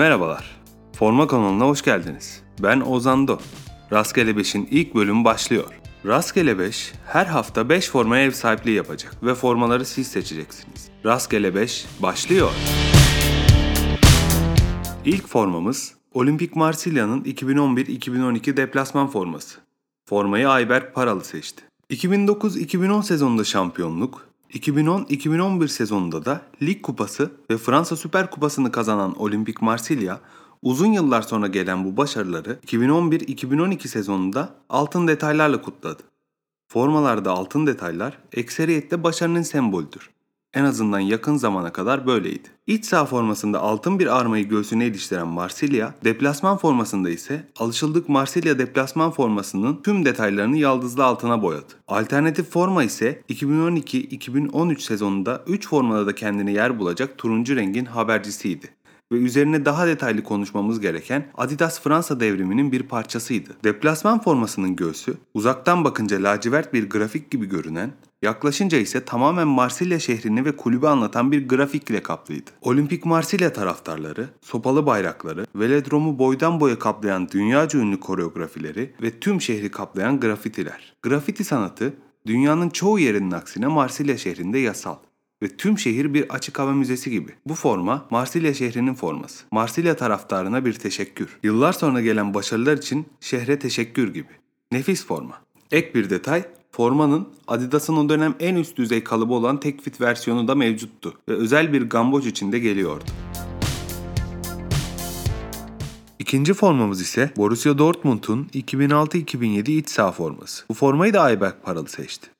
Merhabalar. Forma kanalına hoş geldiniz. Ben Ozan Do. Rastgele 5'in ilk bölümü başlıyor. Rastgele 5 her hafta 5 formaya ev sahipliği yapacak ve formaları siz seçeceksiniz. Rastgele 5 başlıyor. İlk formamız Olimpik Marsilya'nın 2011-2012 deplasman forması. Formayı Ayberk Paralı seçti. 2009-2010 sezonunda şampiyonluk, 2010-2011 sezonunda da Lig Kupası ve Fransa Süper Kupası'nı kazanan Olimpik Marsilya, uzun yıllar sonra gelen bu başarıları 2011-2012 sezonunda altın detaylarla kutladı. Formalarda altın detaylar ekseriyette başarının sembolüdür. En azından yakın zamana kadar böyleydi. İç saha formasında altın bir armayı göğsüne iliştiren Marsilya, deplasman formasında ise alışıldık Marsilya deplasman formasının tüm detaylarını yaldızlı altına boyadı. Alternatif forma ise 2012-2013 sezonunda 3 formada da kendine yer bulacak turuncu rengin habercisiydi ve üzerine daha detaylı konuşmamız gereken Adidas Fransa devriminin bir parçasıydı. Deplasman formasının göğsü uzaktan bakınca lacivert bir grafik gibi görünen, yaklaşınca ise tamamen Marsilya şehrini ve kulübü anlatan bir grafik ile kaplıydı. Olimpik Marsilya taraftarları, sopalı bayrakları, velodromu boydan boya kaplayan dünyaca ünlü koreografileri ve tüm şehri kaplayan grafitiler. Grafiti sanatı dünyanın çoğu yerinin aksine Marsilya şehrinde yasal ve tüm şehir bir açık hava müzesi gibi. Bu forma Marsilya şehrinin forması. Marsilya taraftarına bir teşekkür. Yıllar sonra gelen başarılar için şehre teşekkür gibi. Nefis forma. Ek bir detay, formanın Adidas'ın o dönem en üst düzey kalıbı olan tek fit versiyonu da mevcuttu ve özel bir gamboç içinde geliyordu. İkinci formamız ise Borussia Dortmund'un 2006-2007 iç saha forması. Bu formayı da Ayberk Paralı seçti.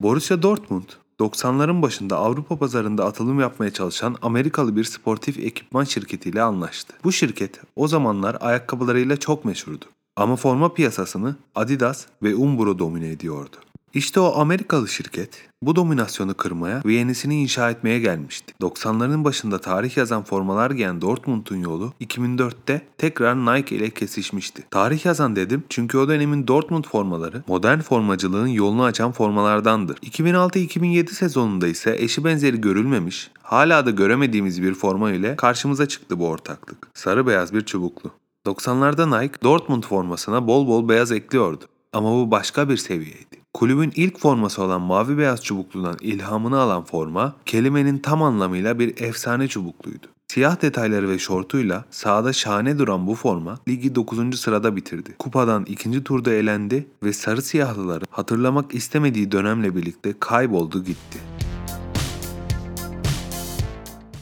Borussia Dortmund, 90'ların başında Avrupa pazarında atılım yapmaya çalışan Amerikalı bir sportif ekipman şirketiyle anlaştı. Bu şirket o zamanlar ayakkabılarıyla çok meşhurdu. Ama forma piyasasını Adidas ve Umbro domine ediyordu. İşte o Amerikalı şirket bu dominasyonu kırmaya ve yenisini inşa etmeye gelmişti. 90'ların başında tarih yazan formalar giyen Dortmund'un yolu 2004'te tekrar Nike ile kesişmişti. Tarih yazan dedim çünkü o dönemin Dortmund formaları modern formacılığın yolunu açan formalardandır. 2006-2007 sezonunda ise eşi benzeri görülmemiş, hala da göremediğimiz bir forma ile karşımıza çıktı bu ortaklık. Sarı beyaz bir çubuklu. 90'larda Nike Dortmund formasına bol bol beyaz ekliyordu. Ama bu başka bir seviyeydi. Kulübün ilk forması olan mavi beyaz çubukludan ilhamını alan forma, kelimenin tam anlamıyla bir efsane çubukluydu. Siyah detayları ve şortuyla sahada şahane duran bu forma ligi 9. sırada bitirdi. Kupadan ikinci turda elendi ve sarı siyahlıları hatırlamak istemediği dönemle birlikte kayboldu gitti.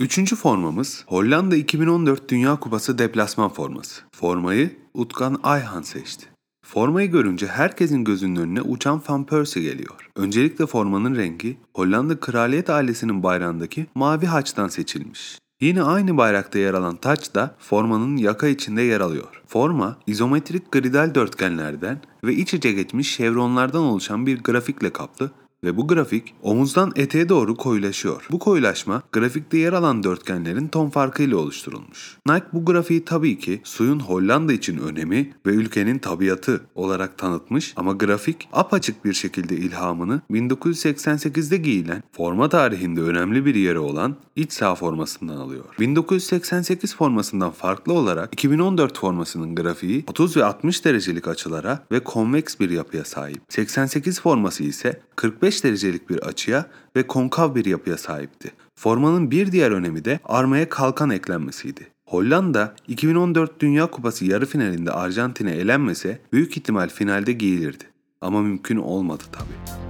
Üçüncü formamız Hollanda 2014 Dünya Kupası deplasman forması. Formayı Utkan Ayhan seçti. Formayı görünce herkesin gözünün önüne uçan Van Persie geliyor. Öncelikle formanın rengi Hollanda kraliyet ailesinin bayrağındaki mavi haçtan seçilmiş. Yine aynı bayrakta yer alan taç da formanın yaka içinde yer alıyor. Forma izometrik gridal dörtgenlerden ve iç içe geçmiş şevronlardan oluşan bir grafikle kaplı ve bu grafik omuzdan eteğe doğru koyulaşıyor. Bu koyulaşma grafikte yer alan dörtgenlerin ton farkıyla oluşturulmuş. Nike bu grafiği tabii ki suyun Hollanda için önemi ve ülkenin tabiatı olarak tanıtmış ama grafik apaçık bir şekilde ilhamını 1988'de giyilen forma tarihinde önemli bir yeri olan iç saha formasından alıyor. 1988 formasından farklı olarak 2014 formasının grafiği 30 ve 60 derecelik açılara ve konveks bir yapıya sahip. 88 forması ise 45 derecelik bir açıya ve konkav bir yapıya sahipti. Formanın bir diğer önemi de armaya kalkan eklenmesiydi. Hollanda 2014 Dünya Kupası yarı finalinde Arjantin'e elenmese büyük ihtimal finalde giyilirdi. Ama mümkün olmadı tabii.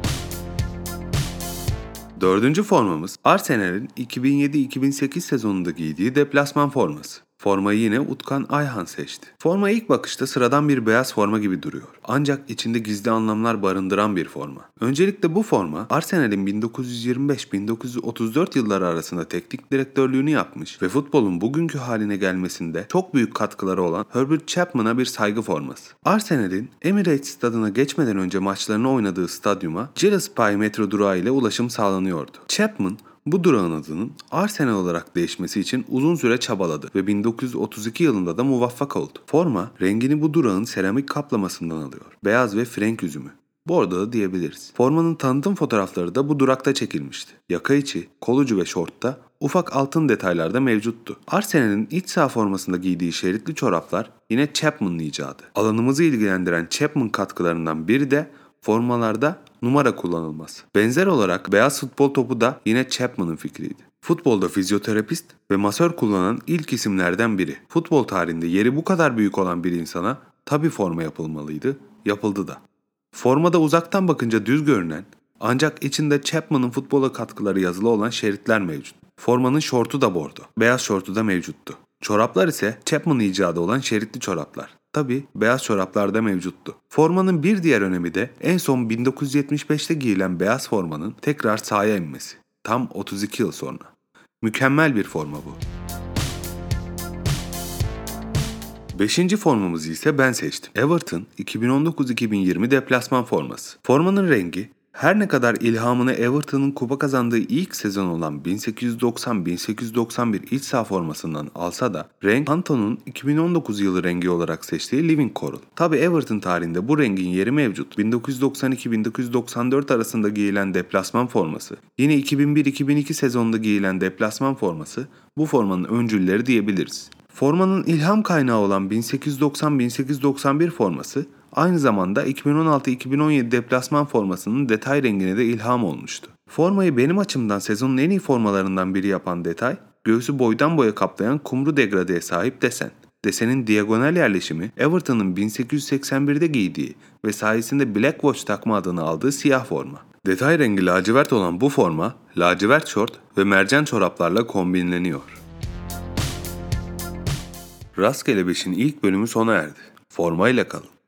Dördüncü formamız Arsenal'in 2007-2008 sezonunda giydiği deplasman forması. Formayı yine Utkan Ayhan seçti. Forma ilk bakışta sıradan bir beyaz forma gibi duruyor. Ancak içinde gizli anlamlar barındıran bir forma. Öncelikle bu forma Arsenal'in 1925-1934 yılları arasında teknik direktörlüğünü yapmış ve futbolun bugünkü haline gelmesinde çok büyük katkıları olan Herbert Chapman'a bir saygı forması. Arsenal'in Emirates stadına geçmeden önce maçlarını oynadığı stadyuma Gillespie metro durağı ile ulaşım sağlanıyordu. Chapman bu durağın adının Arsenal olarak değişmesi için uzun süre çabaladı ve 1932 yılında da muvaffak oldu. Forma rengini bu durağın seramik kaplamasından alıyor. Beyaz ve frenk üzümü. Bordo'da diyebiliriz. Formanın tanıtım fotoğrafları da bu durakta çekilmişti. Yaka içi, kol ucu ve şortta ufak altın detaylar da mevcuttu. Arsenal'in iç saha formasında giydiği şeritli çoraplar yine Chapman'ın icadı. Alanımızı ilgilendiren Chapman katkılarından biri de formalarda numara kullanılması. Benzer olarak beyaz futbol topu da yine Chapman'ın fikriydi. Futbolda fizyoterapist ve masör kullanan ilk isimlerden biri. Futbol tarihinde yeri bu kadar büyük olan bir insana tabi forma yapılmalıydı, yapıldı da. Formada uzaktan bakınca düz görünen ancak içinde Chapman'ın futbola katkıları yazılı olan şeritler mevcut. Formanın şortu da bordo, beyaz şortu da mevcuttu. Çoraplar ise Chapman icadı olan şeritli çoraplar. Tabi beyaz çoraplar da mevcuttu. Formanın bir diğer önemi de en son 1975'te giyilen beyaz formanın tekrar sahaya inmesi. Tam 32 yıl sonra. Mükemmel bir forma bu. Beşinci formamızı ise ben seçtim. Everton 2019-2020 deplasman forması. Formanın rengi her ne kadar ilhamını Everton'ın kupa kazandığı ilk sezon olan 1890-1891 iç saha formasından alsa da renk Anton'un 2019 yılı rengi olarak seçtiği Living Coral. Tabi Everton tarihinde bu rengin yeri mevcut. 1992-1994 arasında giyilen deplasman forması, yine 2001-2002 sezonunda giyilen deplasman forması bu formanın öncülleri diyebiliriz. Formanın ilham kaynağı olan 1890-1891 forması aynı zamanda 2016-2017 deplasman formasının detay rengine de ilham olmuştu. Formayı benim açımdan sezonun en iyi formalarından biri yapan detay, göğsü boydan boya kaplayan kumru degradeye sahip desen. Desenin diagonal yerleşimi Everton'ın 1881'de giydiği ve sayesinde Black Watch takma adını aldığı siyah forma. Detay rengi lacivert olan bu forma, lacivert şort ve mercan çoraplarla kombinleniyor. Rastgele 5'in ilk bölümü sona erdi. Formayla kalın.